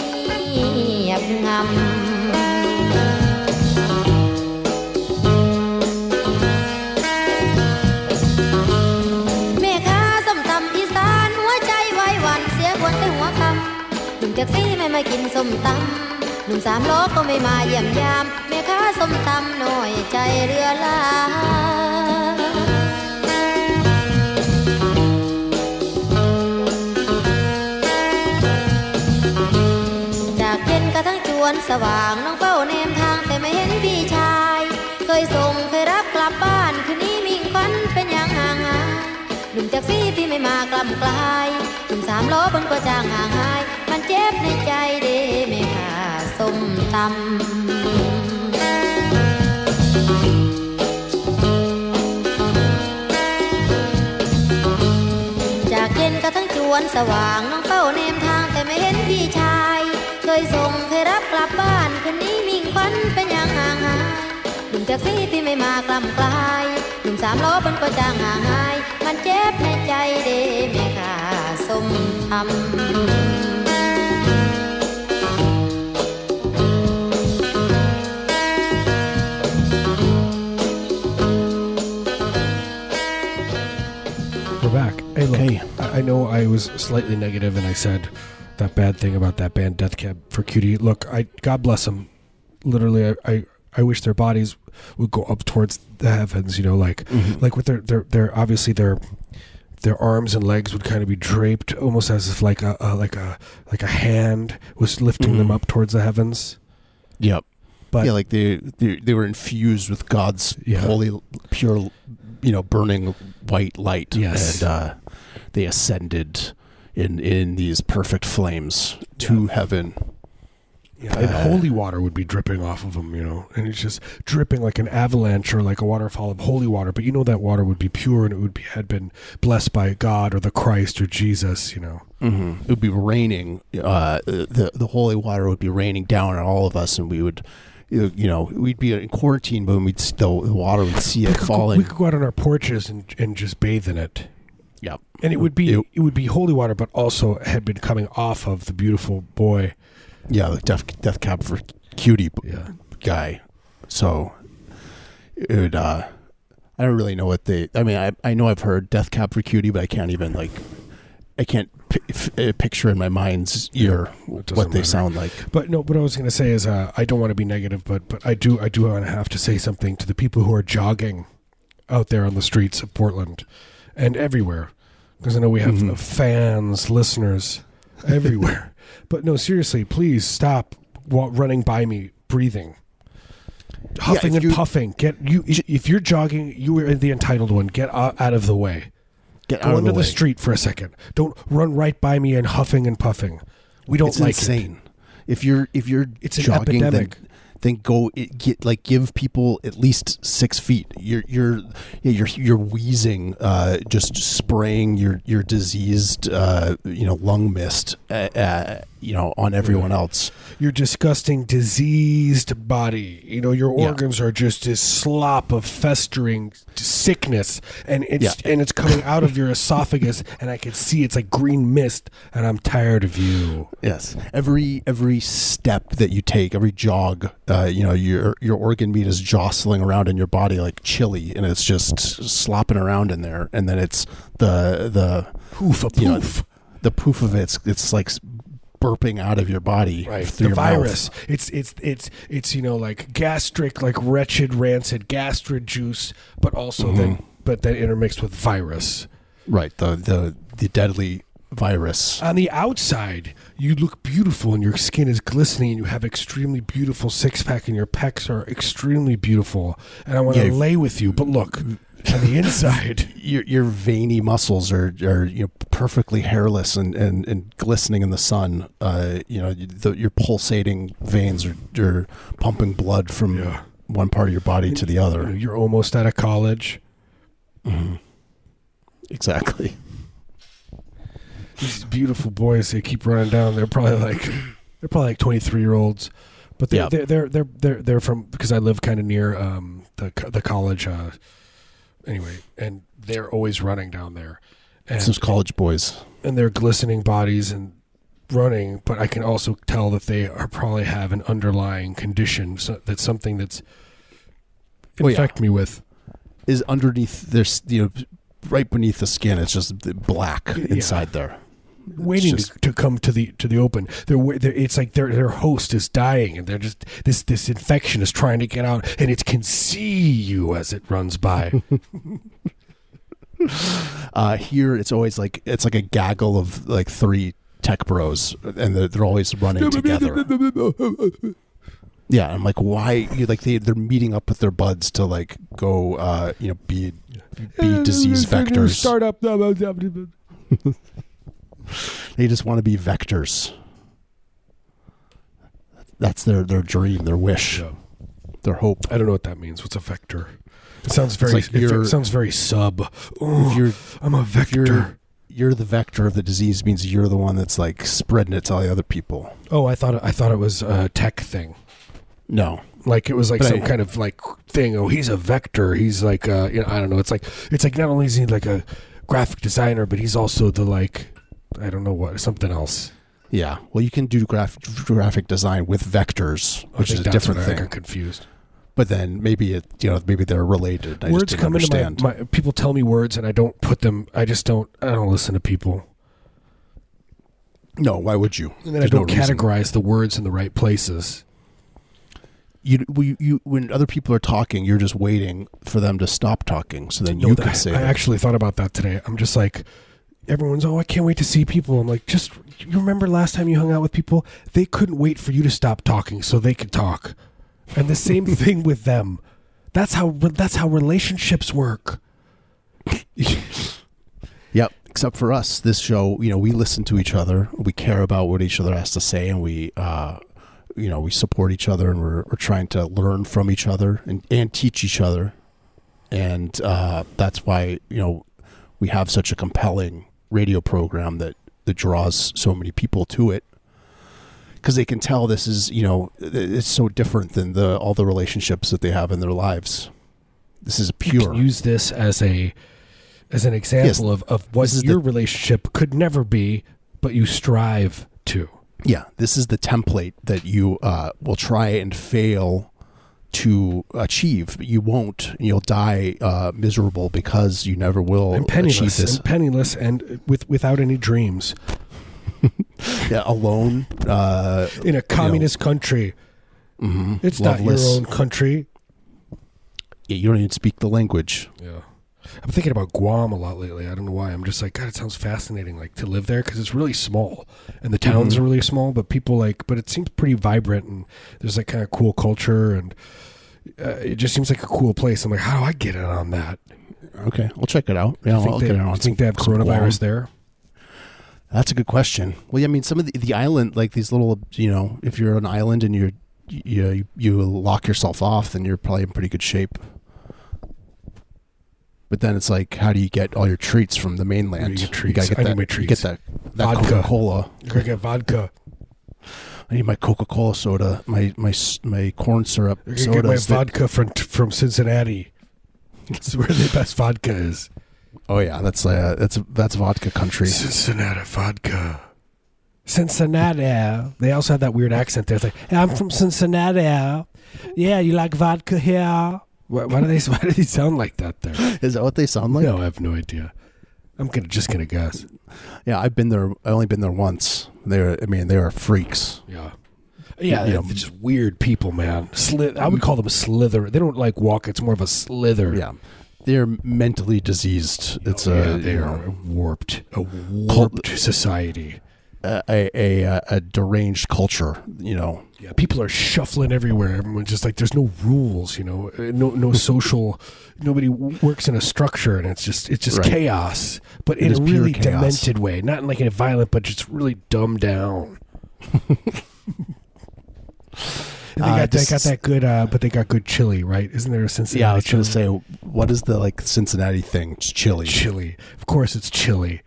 เงียบงำแม่ค้าสมตำอีสานหัวใจไว้หวันเสียคนแต่หัวคำหนุ่มแท็กซี่ไม่มากินส้มตำหนุ่มสามล้อก็ไม่มาเยี่ยมยาม ส้มตำหน้อยใจเรือลาจากเย็นกระทั่งจวนสว่างน้องเฝ้าแนมทางแต่ไม่เห็นพี่ชาย เคยส่งเคยรับกลับบ้านคืนนี้มิ่งควันเป็นอย่างห่างหายหนุ่มแท็กซี่ที่ไม่มากลำกลายหนุ่มสามล้อบนก็จางห่างหาย มันเจ็บในใจเด้ไม่ค่าส้มตำ จากเย็นกระทั่งจวนสว่างน้องเฝ้าเนมทางแต่ไม่เห็นพี่ชาย เคยส่งเคยรับกลับบ้านคืนนี้มิ่งควันเป็นอย่างห่างหายหนุ่มแท็กซี่ที่ไม่มากลำกลายหนุ่มสามล้อบนก็จางห่างหาย มันเจ็บในใจเด้แม่ค่าสมทำ Hey. I, know I was slightly negative and I said that bad thing about that band Death Cab for Cutie. Look, I God bless them. Literally, I, I, I wish their bodies would go up towards the heavens. You know, like like with their their their obviously their their arms and legs would kind of be draped almost as if like a, a like a like a hand was lifting them Mhm. up towards the heavens. Yep. But yeah, like they, they they were infused with God's Yeah. holy, pure, you know, burning white light. Yes. and uh, they ascended in in these perfect flames to heaven. Yeah, and Uh, holy water would be dripping off of them, you know, and it's just dripping like an avalanche or like a waterfall of holy water. But you know that water would be pure and it would be had been blessed by God or the Christ or Jesus, you know. Mm-hmm. It would be raining. Uh, the the holy water would be raining down on all of us, and we would, you know, we'd be in quarantine, but we'd the water would see We it go, falling. we could go out on our porches and, and just bathe in it, Yep. and it would be It- it would be holy water, but also had been coming off of the beautiful boy. Yeah, the death death cab for cutie Yeah. guy. So it would. Uh, I don't really know what they. I mean, I I know I've heard death cab for cutie, but I can't even like. I can't uh, picture in my mind's ear what they matter. sound like. But no, what I was going to say is, uh, I don't want to be negative, but but I do I do want to have to say something to the people who are jogging out there on the streets of Portland and everywhere, because I know we have Mhm. uh, fans, listeners *laughs* everywhere. but no, seriously, please stop running by me, breathing, huffing if and you- puffing. Get you if you're jogging, you are the entitled one. Get out, of the way. Get Go out of into the, the, street for a second. Don't run right by me and huffing and puffing. We don't it's like it. insane. If you're if you're It's an jogging, epidemic. then then go it, get like give people at least six feet. You're you're you're you're wheezing, uh, just spraying your your diseased uh, you know lung mist, uh, uh, you know on everyone else. your disgusting diseased body you know your Yeah. organs are just this slop of festering sickness and it's Yeah. and it's coming out of your *laughs* esophagus and i can see it's like green mist and i'm tired of you Yes, every every step that you take, every jog, uh, you know your your organ meat is jostling around in your body like chili, and it's just slopping around in there, and then it's the the poof a you know, poof the poof of it's it's like burping out of your body right through the your mouth. virus it's it's it's it's you know like gastric like wretched rancid gastric juice but also Mm-hmm. then but then intermixed with virus Right. The the the deadly virus. on the outside you look beautiful and your skin is glistening and you have extremely beautiful six pack and your pecs are extremely beautiful and i want to Yeah. lay with you but look on the inside *laughs* Your your veiny muscles are are you know perfectly hairless and, and, and glistening in the sun. Uh, you know the, your pulsating veins are, are pumping blood from Yeah. one part of your body to the other. you're almost out of college Hmm. Exactly. These beautiful boys they keep running down they're probably like they're probably like 23 year olds but they're, Yeah. they're, they're they're they're they're from because i live kind of near um the the college uh anyway and they're always running down there and, Those college boys. and they're glistening bodies and running but i can also tell that they are probably have an underlying condition so that's something that's Oh, yeah. infect me with Is underneath there's you know right beneath the skin. It's just black Yeah. inside there. Waiting just- to, come to the to the open. They're, they're it's like their their host is dying, and they're just this this infection is trying to get out, and it can see you as it runs by. *laughs* Uh, here it's always like it's like a gaggle of like three tech bros, and they're, they're always running together. Yeah, I'm like, why? You like they they're meeting up with their buds to like go, uh, you know, be be disease vectors. Startup. *laughs* They just want to be vectors. That's their their dream, their wish, Yeah. their hope. I don't know what that means. What's a vector? It sounds very. like it sounds very sub. If Oh, you're I'm a if vector. you're you're the vector of the disease means you're the one that's like spreading it to all the other people. Oh, I thought I thought it was a tech thing. No, Like it was like But some I- kind of like thing. Oh, he's a vector. He's like uh, you know, I don't know. It's like it's like not only is he like a graphic designer, but he's also the like I don't know what something else. yeah. Well, you can do graph, graphic design with vectors, which is a different what I thing. got confused. But then maybe it, you know, maybe they're related. I just words come into my, my people tell me words and I don't put them. I just don't. I don't listen to people, no, why would you? and then There's I don't no reason. categorize the words in the right places. You, we, you, when other people are talking, you're just waiting for them to stop talking, so then No, you that- can say. I it. actually thought about that today. I'm just like, everyone's, oh, I can't wait to see people. I'm like, just, you remember last time you hung out with people? They couldn't wait for you to stop talking so they could talk. And the same *laughs* thing with them. That's how, that's how relationships work. *laughs* Yep. Except for us, this show, you know, we listen to each other. We care about what each other has to say, and we, uh, you know, we support each other, and we're, we're trying to learn from each other and, and teach each other. And uh, that's why you know we have such a compelling radio program that that draws so many people to it because they can tell this is you know it's so different than the all the relationships that they have in their lives. This is pure. use this as a, as an example of, of what your the- relationship could never be, but you strive to. Yeah, this is the template that you uh, will try and fail to achieve. But you won't. You'll die uh, miserable because you never will and achieve penniless this. and penniless and with without any dreams *laughs* yeah, alone. Uh, in a communist country. mhm, It's loveless. not your own country. Yeah, you don't even speak the language. Yeah. I'm thinking about Guam a lot lately. I don't know why. I'm just like, God, it sounds fascinating, like to live there because it's really small and the towns Mhm. are really small, but people like, but it seems pretty vibrant and there's like kind of cool culture and uh, it just seems like a cool place. I'm like, how do I get in on that? Okay, we'll check it out. Yeah, I I'll they, get it I on. think they have Guam. coronavirus there. That's a good question. Well, yeah, I mean, some of the, the island, like these little, you know, if you're an island and you're, you, you you lock yourself off, then you're probably in pretty good shape. But then it's like, how do you get all your treats from the mainland? You treats? gotta get I need that, my You treats. get that that Vodka. Coca Cola. To get vodka. I need my Coca Cola soda, my my my corn syrup You're going to get my vodka from, from Cincinnati. *laughs* That's where the best vodka is. oh yeah, that's uh, that's that's vodka country. Cincinnati vodka. Cincinnati. They also have that weird accent there. It's like, "Hey, I'm from Cincinnati. Yeah, you like vodka here? Why, why do they? *laughs* Why do they sound like that there? Is that what they sound like? no, I have no idea. I'm gonna just gonna guess. yeah, I've been there. I only been there once. They're, I mean, they are freaks. Yeah. Yeah, You they're know- just weird people, man. Slith- I would call them a slither. They don't like walk. It's more of a slither. Yeah, they're mentally diseased. It's Oh, a yeah, they are know, a warped, a warped society. A, a, a a deranged culture. You know, Yeah, people are shuffling everywhere. Everyone's just like, there's no rules, you know, no no *laughs* social. Nobody works in a structure, and it's just it's just Right. chaos, but It in a really chaos. demented way, not in like a violent, but just really dumbed down. *laughs* They Uh, got they got that good, uh, but they got good chili, right? Isn't there a Cincinnati? yeah. I was going to say, what is the like Cincinnati thing? It's chili. chili. Of course, it's chili.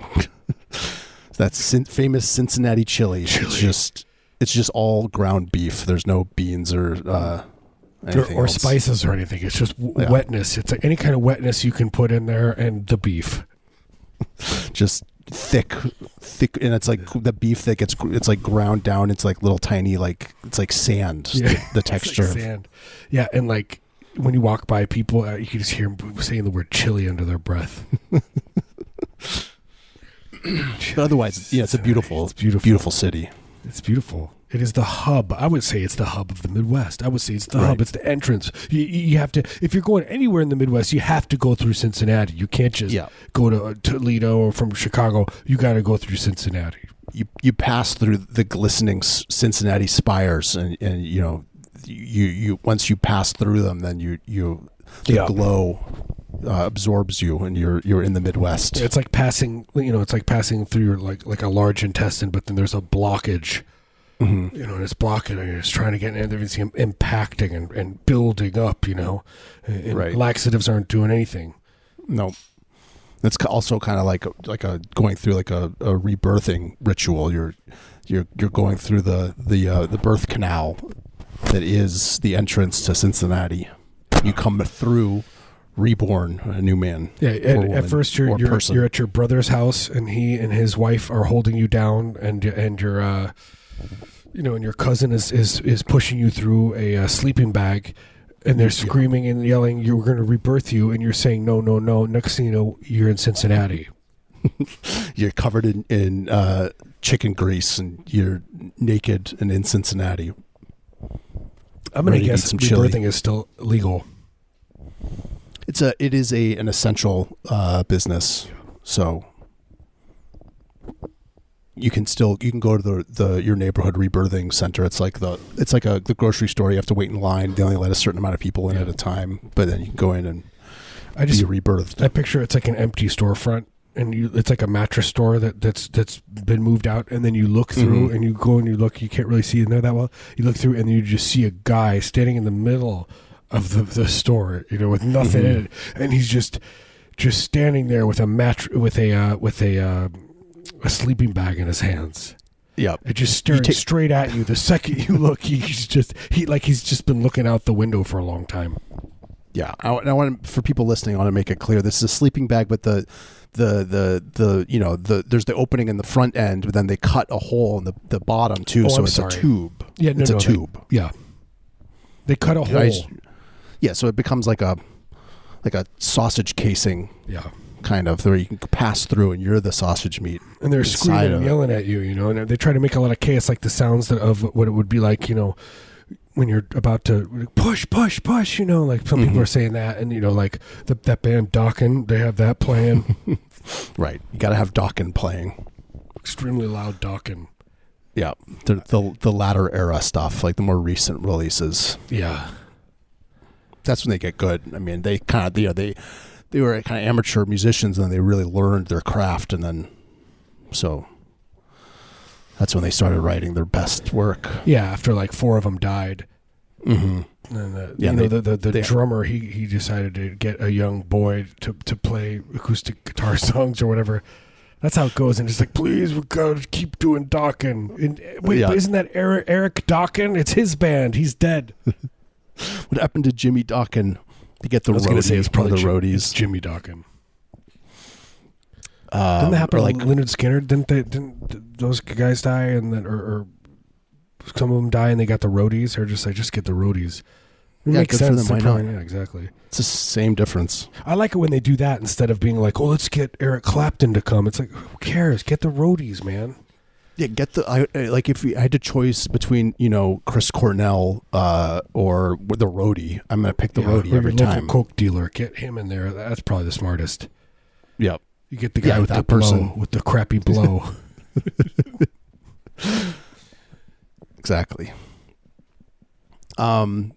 *laughs* That's cin- famous Cincinnati chili. Chili. It's just it's just all ground beef. There's no beans or uh, or, anything or spices or anything. It's just w- Yeah. wetness. It's like any kind of wetness you can put in there, and the beef. *laughs* Just thick, thick, and it's like the beef that gets it's like ground down. It's like little tiny like it's like sand. Yeah. The, the *laughs* It's like texture. sand. Yeah, and like when you walk by people, uh, you can just hear them saying the word chili under their breath. *laughs* *clears throat* but otherwise, yeah, it's a beautiful, It's beautiful. beautiful city. It's beautiful. It is the hub. I would say it's the hub of the Midwest. I would say it's the Right. hub. It's the entrance. You, you have to, if you're going anywhere in the Midwest, you have to go through Cincinnati. You can't just Yeah. go to uh, Toledo or from Chicago. You got to go through Cincinnati. you you pass through the glistening Cincinnati spires, and and you know you you once you pass through them, then you you the Yeah. glow uh, absorbs you, and you're you're in the Midwest. It's like passing, you know, it's like passing through your like like a large intestine, but then there's a blockage, Mhm. you know, and it's blocking, and it's trying to get in. Everything's im- impacting and, and building up, you know. And Right. laxatives aren't doing anything. No, it's also kind of like like a going through like a, a rebirthing ritual. You're you're you're going through the the uh, the birth canal that is the entrance to Cincinnati. You come through reborn, a new man. Yeah, at, at first you're you're, you're at your brother's house, and he and his wife are holding you down, and and your uh, you know, and your cousin is is is pushing you through a uh, sleeping bag, and they're screaming and yelling, "You're going to rebirth you," and you're saying, "No, no, no." Next thing you know, you're in Cincinnati. *laughs* you're covered in, in uh, chicken grease and you're naked and in Cincinnati. I'm going to guess some chili. rebirthing is still legal. It's a it is a an essential uh, business, so you can still you can go to the, the your neighborhood rebirthing center. It's like the it's like a the grocery store. You have to wait in line. They only let a certain amount of people in Yeah. at a time, but then you can go in and I just be rebirthed. I picture it's like an empty storefront, and you it's like a mattress store that that's that's been moved out, and then you look through Mhm. and you go and you look, you can't really see in there that well. You look through and you just see a guy standing in the middle of the the store, you know, with nothing in it, and he's just just standing there with a match with a uh, with a uh, a sleeping bag in his hands. yeah, It just staring take- straight at you. The second you look, he's just he like he's just been looking out the window for a long time. yeah. I, I want for people listening. I want to make it clear. This is a sleeping bag, but the the the the you know the there's the opening in the front end, but then they cut a hole in the the bottom too, Oh, so I'm it's sorry. a tube. Yeah, no, it's no, a they- tube. Yeah, they cut a hole. Just- yeah, so it becomes like a like a sausage casing yeah. kind of where you can pass through and you're the sausage meat. and they're screaming and yelling at you, you know, and they try to make a lot of chaos, like the sounds that of what it would be like, you know, when you're about to push, push, push, you know, like some people Mhm. are saying that, and you know, like the, that band Dokken, they have that playing, *laughs* Right. You got to have Dokken playing. extremely loud Dokken. Yeah. The, the the latter era stuff, like the more recent releases. Yeah, That's when they get good. I mean, they kind of you know, they they were kind of amateur musicians and then they really learned their craft and then so that's when they started writing their best work. yeah. After like four of them died, Mm-hmm. and the, Yeah, you know, they- the the, the they- drummer he he decided to get a young boy to to play acoustic guitar *laughs* songs or whatever. That's how it goes, and it's like, please, we gotta keep doing Dokken. And, wait, Yeah. isn't that Eric, Eric Dokken? It's his band. He's dead. *laughs* *laughs* What happened to Jimmy Dokken to get the I was going roadies? to say it's probably the roadies. Jimmy Dokken. Um, Didn't that happen like Lynyrd Skynyrd? Didn't they? Didn't those guys die and then, or, or some of them die and they got the roadies, or just like just get the roadies? It Yeah, makes sense. them, probably-? Yeah, exactly. It's the same difference. I like it when they do that instead of being like, "Oh, let's get Eric Clapton to come." It's like, who cares? Get the roadies, man. Yeah, get the I, I- like if we- I had a choice between you know Chris Cornell uh, or the roadie, I'm gonna pick the Yeah, roadie or every your local time. Coke dealer, get him in there. That's probably the smartest. Yep. You get the guy Yeah, with the that blow, person. with the crappy blow. *laughs* Exactly. Um,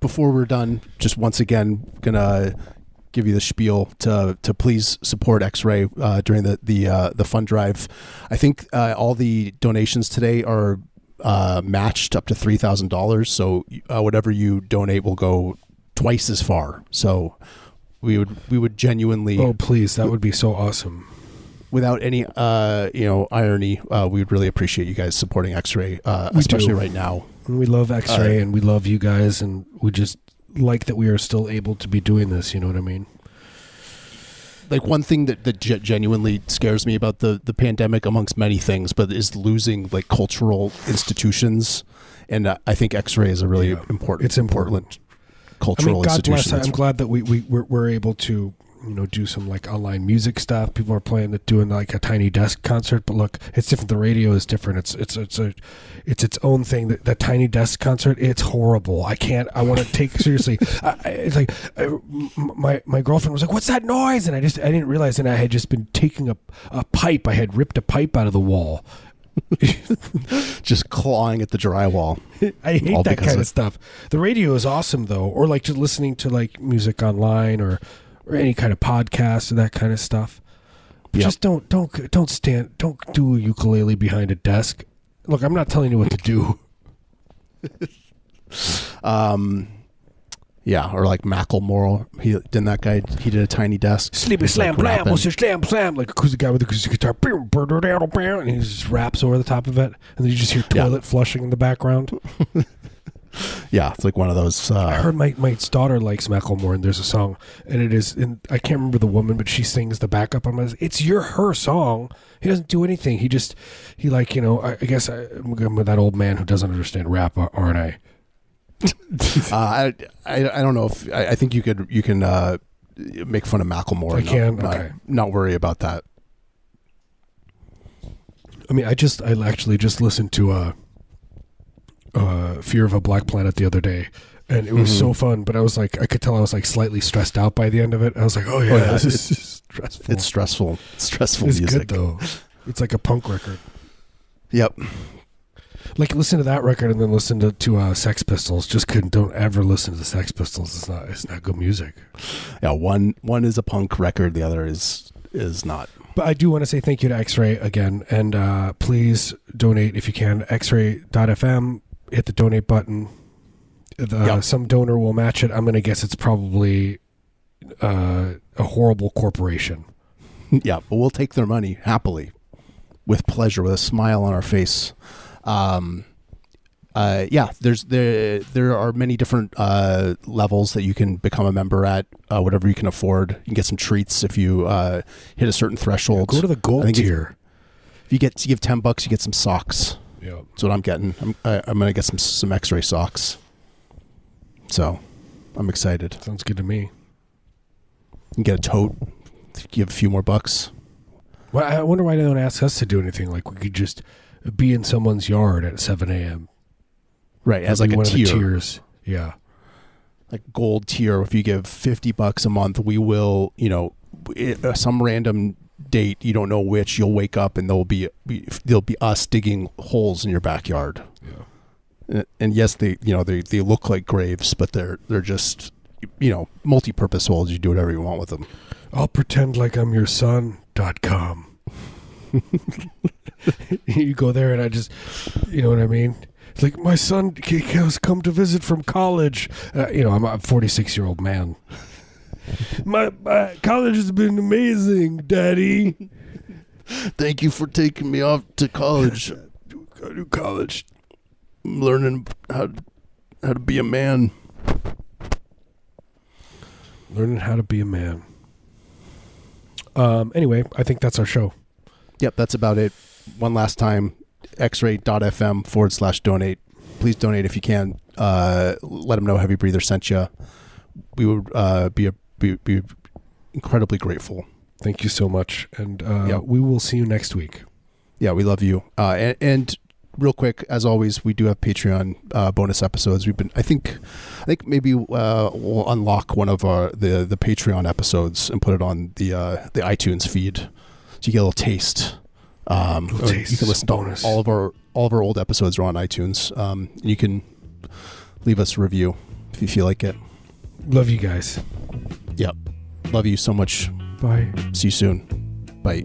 before we're done, just once again, gonna give you the spiel to to please support X-Ray uh, during the the uh, the fund drive. I think uh, all the donations today are uh, matched up to three thousand dollars. So uh, whatever you donate will go twice as far. So we would we would genuinely oh, please, that would be so awesome. without any uh you know irony uh we would really appreciate you guys supporting x-ray uh especially do. right now And we love X-Ray, and we love you guys, and we just like that we are still able to be doing this. You know what I mean? like one thing that that ge- genuinely scares me about the the pandemic amongst many things but is losing like cultural institutions and uh, i think x-ray is a really Yeah. important It's important. important cultural I mean, God bless. I'm glad that we we we're, we're able to you know do some like online music stuff. People are playing it, doing like a tiny desk concert. But look, it's different. The radio is different. It's it's it's a it's its own thing. That that tiny desk concert, it's horrible. I can't. I want to take seriously. *laughs* I, it's like uh, I, m- my my girlfriend was like, "What's that noise?" And I just I didn't realize, and I had just been taking a a pipe. I had ripped a pipe out of the wall. *laughs* just clawing at the drywall *laughs* I hate that kind of- of stuff. The radio is awesome though, or like just listening to like music online or or any kind of podcast or that kind of stuff. Yep. Just don't don't don't stand don't do a ukulele behind a desk. Look, I'm not telling you what to do. *laughs* um yeah or like macklemore he didn't that guy he did a tiny desk Sleepy slam like, blam, what's your slam slam? Like who's the guy with the acoustic guitar? And he just raps over the top of it, and then you just hear Yeah. toilet flushing in the background. *laughs* yeah it's like one of those I uh heard my my daughter likes Macklemore, and there's a song, and it is, and I can't remember the woman, but she sings the backup on my. It's your her song. He doesn't do anything. He just he like you know. I, I guess I, I'm with that old man who doesn't understand rap, aren't I? *laughs* uh, I, I I don't know if I, I think you could you can uh, make fun of Macklemore. I can? not, Okay. not worry about that. I mean, I just I actually just listened to uh, uh, Fear of a Black Planet the other day. And it was Mhm. so fun, but I was like, I could tell I was like slightly stressed out by the end of it. I was like, oh yeah, yeah, this it's- is *laughs* stressful. It's stressful. Stressful It's music. good though. It's like a punk record. Yep. Like listen to that record and then listen to, to uh, Sex Pistols. Just couldn't. Don't ever listen to the Sex Pistols. It's not. It's not good music. Yeah. One one is a punk record. The other is is not. But I do want to say thank you to X-Ray again, and uh, please donate if you can. X-Ray.fm. Hit the donate button. The, Yep. Some donor will match it. I'm going to guess it's probably uh, a horrible corporation. *laughs* yeah, but we'll take their money happily, with pleasure, with a smile on our face. Um, uh, yeah, there's there there are many different uh, levels that you can become a member at. Uh, whatever you can afford, you can get some treats if you uh, hit a certain threshold. Go to the gold think if- tier. If you get you give ten bucks, you get some socks. Yeah. That's what I'm getting. I'm I, I'm gonna get some some X-ray socks. So, I'm excited. Sounds good to me. You can get a tote. Give a few more bucks. Well, I wonder why they don't ask us to do anything. Like we could just be in someone's yard at 7 a.m. Right, as like a one of the tier, tiers. Yeah. like gold tier. If you give fifty bucks a month, we will. You know, it, uh, some random date you don't know which. You'll wake up and there'll be there'll be us digging holes in your backyard. Yeah. And, and yes, they you know they they look like graves, but they're they're just you know multi-purpose holes. You do whatever you want with them. I'll pretend like I'm your son. Dot com. *laughs* you go there and I just, you know what I mean? It's like my son has come to visit from college. Uh, you know, I'm a 46 year old man. My, my college has been amazing, Daddy. Thank you for taking me off to college. Go to college. I'm learning how how to be a man. Learning how to be a man. Um. Anyway, I think that's our show. Yep, that's about it. One last time, xray.fm forward slash donate. Please donate if you can. uh, let them know Heavy Breather sent you. We would uh, be, a, be be incredibly grateful. Thank you so much, and uh, Yeah. we will see you next week. Yeah, we love you. Uh, and, and real quick, as always, we do have Patreon uh, bonus episodes. We've been, I think, I think maybe uh, we'll unlock one of our the the Patreon episodes and put it on the uh, the iTunes feed, so you get a little taste. Um, Little taste, you can listen to bonus. all of our all of our old episodes are on iTunes. Um, and you can leave us a review if you feel like it. Love you guys. Yep, love you so much. Bye. See you soon. Bye.